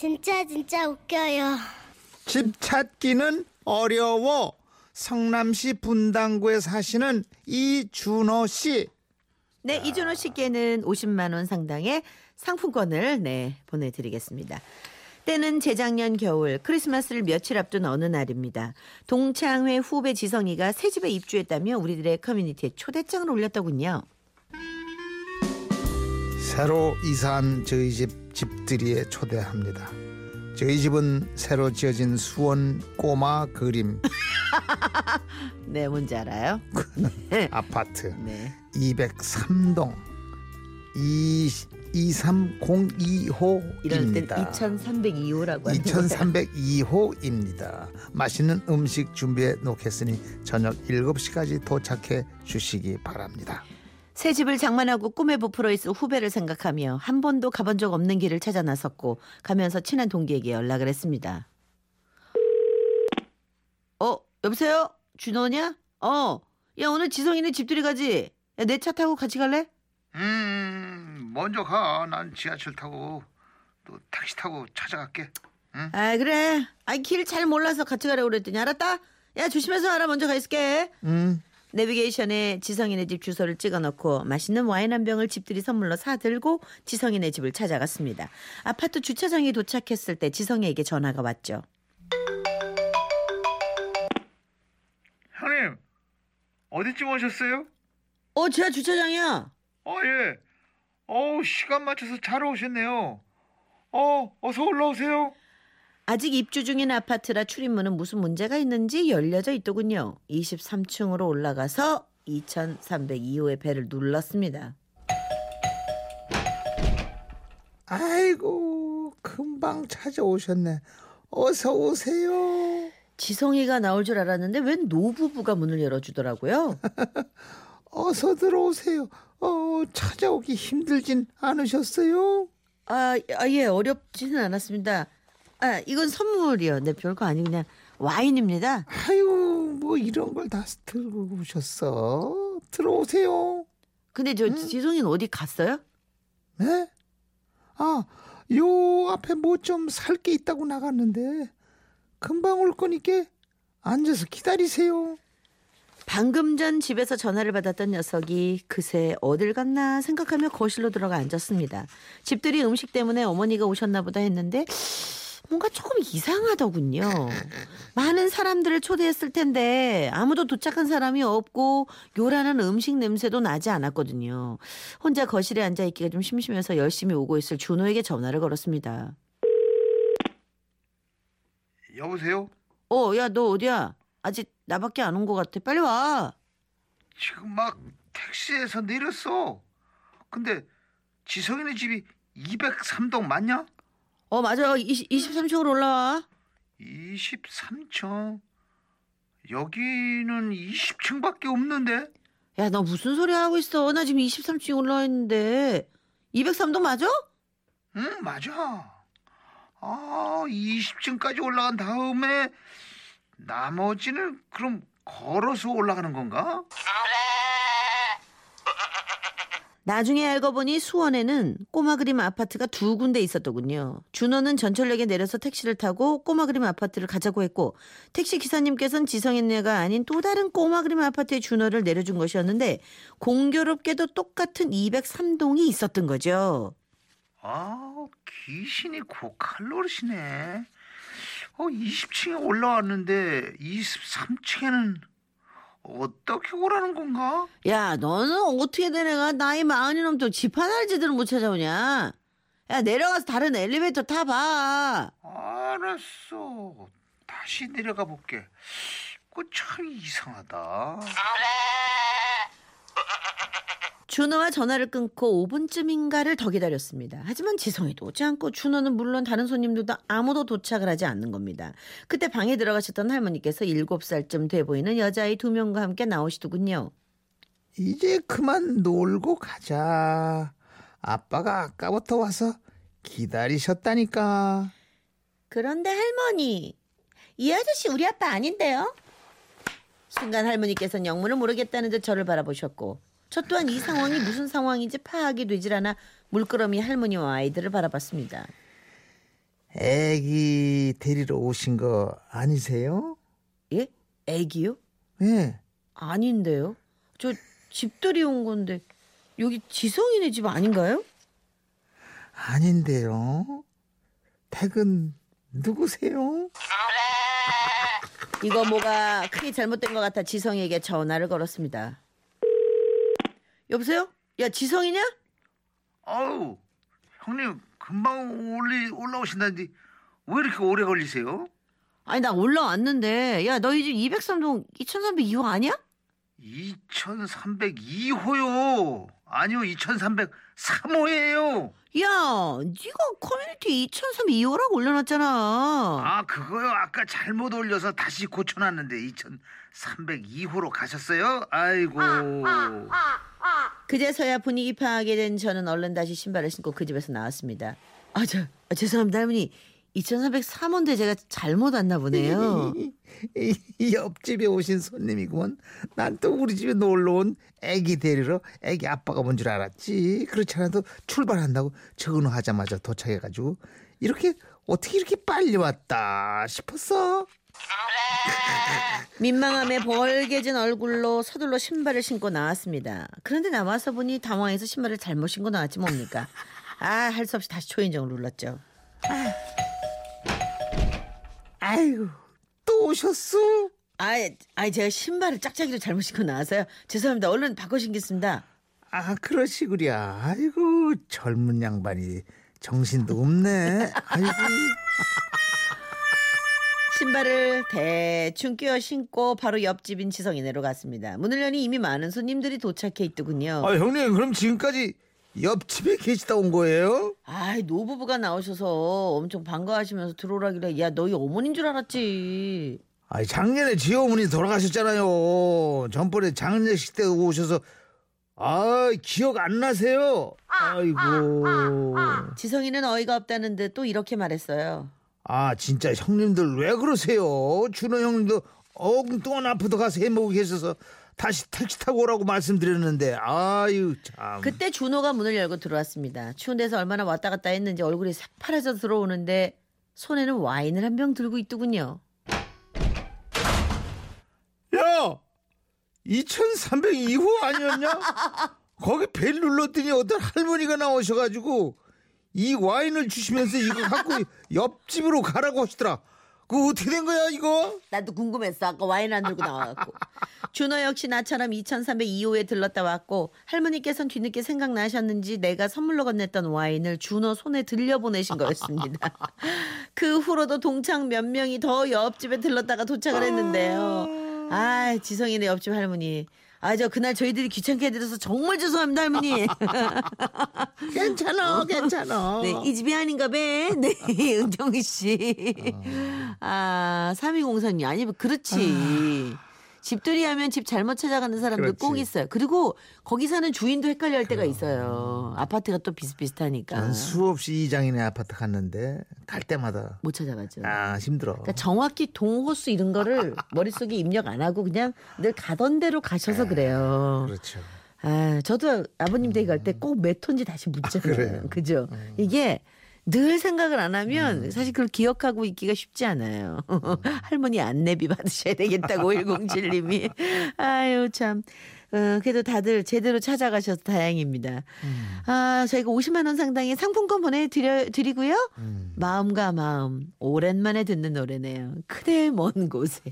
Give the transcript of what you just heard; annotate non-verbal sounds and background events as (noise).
진짜 진짜 웃겨요. 집 찾기는 어려워. 성남시 분당구에 사시는 이준호 씨. 네, 이준호 씨께는 50만 원 상당의 상품권을 네, 보내 드리겠습니다. 때는 재작년 겨울 크리스마스를 며칠 앞둔 어느 날입니다. 동창회 후배 지성이가 새 집에 입주했다며 우리들의 커뮤니티에 초대장을 올렸더군요. 새로 이사한 저희 집 집들이에 초대합니다. 저희 집은 새로 지어진 수원 꼬마 그림 (laughs) 네, 뭔지 알아요? (laughs) 아파트 네. 203동 23025호입니다. 이럴 땐 2302호라고 하는 거예요. 2302호입니다. 맛있는 음식 준비해 놓겠으니 저녁 7시까지 도착해 주시기 바랍니다. 새 집을 장만하고 꿈에 부풀어 있을 후배를 생각하며 한 번도 가본 적 없는 길을 찾아 나섰고 가면서 친한 동기에게 연락을 했습니다. 어, 여보세요? 준호냐? 어, 야 오늘 지성이네 집들이 가지? 내 차 타고 같이 갈래? 음, 먼저 가. 난 지하철 타고 또 택시 타고 찾아갈게. 아 그래. 아길 잘 몰라서 같이 가라고 그랬더니 알았다. 야 조심해서 가라 먼저 가 있을게. 음. 내비게이션에 지성이네 집 주소를 찍어놓고 맛있는 와인 한 병을 집들이 선물로 사들고 지성이네 집을 찾아갔습니다. 아파트 주차장에 도착했을 때 지성이에게 전화가 왔죠. 형님, 어디쯤 오셨어요? 어, 지하 주차장이야. 어, 예. 어우, 시간 맞춰서 잘 오셨네요. 어, 어서 올라오세요. 아직 입주 중인 아파트라 출입문은 무슨 문제가 있는지 열려져 있더군요. 23층으로 올라가서 2302호의 배를 눌렀습니다. 아이고, 금방 찾아오셨네. 어서 오세요. 지성이가 나올 줄 알았는데 웬 노부부가 문을 열어주더라고요. (laughs) 어서 들어오세요. 어, 찾아오기 힘들진 않으셨어요? 아, 아, 예, 어렵지는 않았습니다. 아, 이건 선물이요. 네, 별거 아니고 그냥 와인입니다. 아유, 뭐 이런 걸 다 들고 오셨어. 들어오세요. 근데 저 지성이는 어디 갔어요? 네? 아, 요 앞에 뭐 좀 살 게 있다고 나갔는데 금방 올 거니까 앉아서 기다리세요. 방금 전 집에서 전화를 받았던 녀석이 그새 어딜 갔나 생각하며 거실로 들어가 앉았습니다. 집들이 음식 때문에 어머니가 오셨나 보다 했는데 뭔가 조금 이상하더군요. 많은 사람들을 초대했을 텐데 아무도 도착한 사람이 없고 요란한 음식 냄새도 나지 않았거든요. 혼자 거실에 앉아 있기가 좀 심심해서 열심히 오고 있을 준호에게 전화를 걸었습니다. 여보세요? 어, 야, 너 어디야? 아직 나밖에 안 온 것 같아. 빨리 와. 지금 막 택시에서 내렸어. 근데 지성이네 집이 203동 맞냐? 어, 맞아. 20, 23층으로 올라와. 23층. 여기는 20층밖에 없는데. 야, 너 무슨 소리 하고 있어? 나 지금 23층 올라와 있는데. 203도 맞아? 응, 맞아. 아, 20층까지 올라간 다음에 나머지는 그럼 걸어서 올라가는 건가? 나중에 알고 보니 수원에는 꼬마 그림 아파트가 두 군데 있었더군요. 준호는 전철역에 내려서 택시를 타고 꼬마 그림 아파트를 가자고 했고 택시 기사님께서는 지성인네가 아닌 또 다른 꼬마 그림 아파트에 준호를 내려준 것이었는데 공교롭게도 똑같은 203동이 있었던 거죠. 아, 귀신이 고칼로리시네. 어, 20층에 올라왔는데 23층에는 어떻게 오라는 건가? 야, 너는 어떻게 된 애가 나이 마흔이 넘도록 집 하나를 제대로 못 찾아오냐? 야, 내려가서 다른 엘리베이터 타봐. 알았어. 다시 내려가 볼게. 그참 이상하다. 준호와 전화를 끊고 5분쯤인가를 더 기다렸습니다. 하지만 지성이도 오지 않고 준호는 물론 다른 손님들도 아무도 도착을 하지 않는 겁니다. 그때 방에 들어가셨던 할머니께서 7살쯤 돼 보이는 여자아이 두 명과 함께 나오시더군요. 이제 그만 놀고 가자. 아빠가 아까부터 와서 기다리셨다니까. 그런데 할머니, 이 아저씨 우리 아빠 아닌데요? 순간 할머니께서는 영문을 모르겠다는 듯 저를 바라보셨고 저 또한 이 상황이 무슨 상황인지 파악이 되질 않아 물끄러미 할머니와 아이들을 바라봤습니다. 애기 데리러 오신 거 아니세요? 예? 애기요? 예. 아닌데요. 저 집들이 온 건데 여기 지성이네 집 아닌가요? 아닌데요. 댁은 누구세요? 이거 뭐가 크게 잘못된 것 같아 지성에게 전화를 걸었습니다. 여보세요? 야 지성이냐? 아우 형님 금방 올리 올라오신다는데 왜 이렇게 오래 걸리세요? 아니 나 올라왔는데 야 너희 집 203동 2302호 아니야? 2302호요. 아니요 2303호예요. 야 네가 커뮤니티 2302호라고 올려놨잖아. 아 그거요. 아까 잘못 올려서 다시 고쳐놨는데 2302호로 가셨어요? 아이고. 그제서야 분위기 파악이 된 저는 얼른 다시 신발을 신고 그 집에서 나왔습니다. 아, 저, 아, 죄송합니다, 할머니. 2303호인데 제가 잘못 왔나 보네요. (laughs) 옆집에 오신 손님이구먼. 난 또 우리 집에 놀러 온 애기 데리러 애기 아빠가 온줄 알았지. 그렇지 않아도 출발한다고 전화하자마자 도착해가지고 이렇게 어떻게 이렇게 빨리 왔다 싶었어. 민망함에 벌게진 얼굴로 서둘러 신발을 신고 나왔습니다. 그런데 나와서 보니 당황해서 신발을 잘못 신고 나왔지 뭡니까? 아, 할 수 없이 다시 초인종을 눌렀죠. 아이고 또 오셨어? 아, 아, 제가 신발을 짝짝이로 잘못 신고 나와서요. 죄송합니다. 얼른 바꿔 신겠습니다. 아 그러시구랴. 아이고 젊은 양반이 정신도 없네. 아이고. 신발을 대충 끼워 신고 바로 옆집인 지성이네로 갔습니다. 문을 여니 이미 많은 손님들이 도착해 있더군요. 아 형님 그럼 지금까지 옆집에 계시다 온 거예요? 아이 노부부가 나오셔서 엄청 반가워하시면서 들어오라길래 야 너희 어머니인 줄 알았지. 아니 작년에 지 어머니 돌아가셨잖아요. 전번에 장례식 때 오셔서 아 기억 안 나세요? 아이고. 지성이는 어이가 없다는데 또 이렇게 말했어요. 아 진짜 형님들 왜 그러세요? 준호 형님도 엉뚱한 아프도 가서 해먹고 계셔서 다시 택시 타고 오라고 말씀드렸는데 아유 참. 그때 준호가 문을 열고 들어왔습니다. 추운 데서 얼마나 왔다 갔다 했는지 얼굴이 새파래져 들어오는데 손에는 와인을 한 병 들고 있더군요. 야 2302호 아니었냐? (laughs) 거기 벨 눌렀더니 어떤 할머니가 나오셔가지고 이 와인을 주시면서 이거 갖고 옆집으로 가라고 하시더라. 그거 어떻게 된 거야 이거? 나도 궁금했어. 아까 와인 안 들고 나와갖고. (laughs) 준호 역시 나처럼 2302호에 들렀다 왔고 할머니께서는 뒤늦게 생각나셨는지 내가 선물로 건넸던 와인을 준호 손에 들려보내신 거였습니다. (laughs) 그 후로도 동창 몇 명이 더 옆집에 들렀다가 도착을 했는데요. 아 지성이네 옆집 할머니. 아 저 그날 저희들이 귀찮게 해드려서 정말 죄송합니다 할머니. (laughs) 괜찮아 괜찮아. 네, 이 집이 아닌가 봐. 네, (laughs) 은정희 씨. 아, 3203님. 아니면 그렇지. 집들이 하면 집 잘못 찾아가는 사람들 그렇지. 꼭 있어요. 그리고 거기 사는 주인도 헷갈려 할 때가 있어요. 아파트가 또 비슷비슷하니까. 난 수없이 이장인의 아파트 갔는데 갈 때마다 못 찾아가죠. 아 힘들어. 그러니까 정확히 동호수 이런 거를 (laughs) 머릿속에 입력 안 하고 그냥 늘 가던 대로 가셔서 그래요. 그렇죠. 아, 저도 아버님 댁갈때 꼭 몇 톤지 다시 묻잖아요. 그래요? 그죠? 이게 늘 생각을 안 하면 사실 그걸 기억하고 있기가 쉽지 않아요. (laughs) 할머니 안내비 받으셔야 되겠다고 (laughs) 107님이. 아유, 참. 어, 그래도 다들 제대로 찾아가셔서 다행입니다. 아, 저희가 50만 원 상당의 상품권 보내드려, 드리고요. 마음과 마음, 오랜만에 듣는 노래네요. 그대 먼 곳에.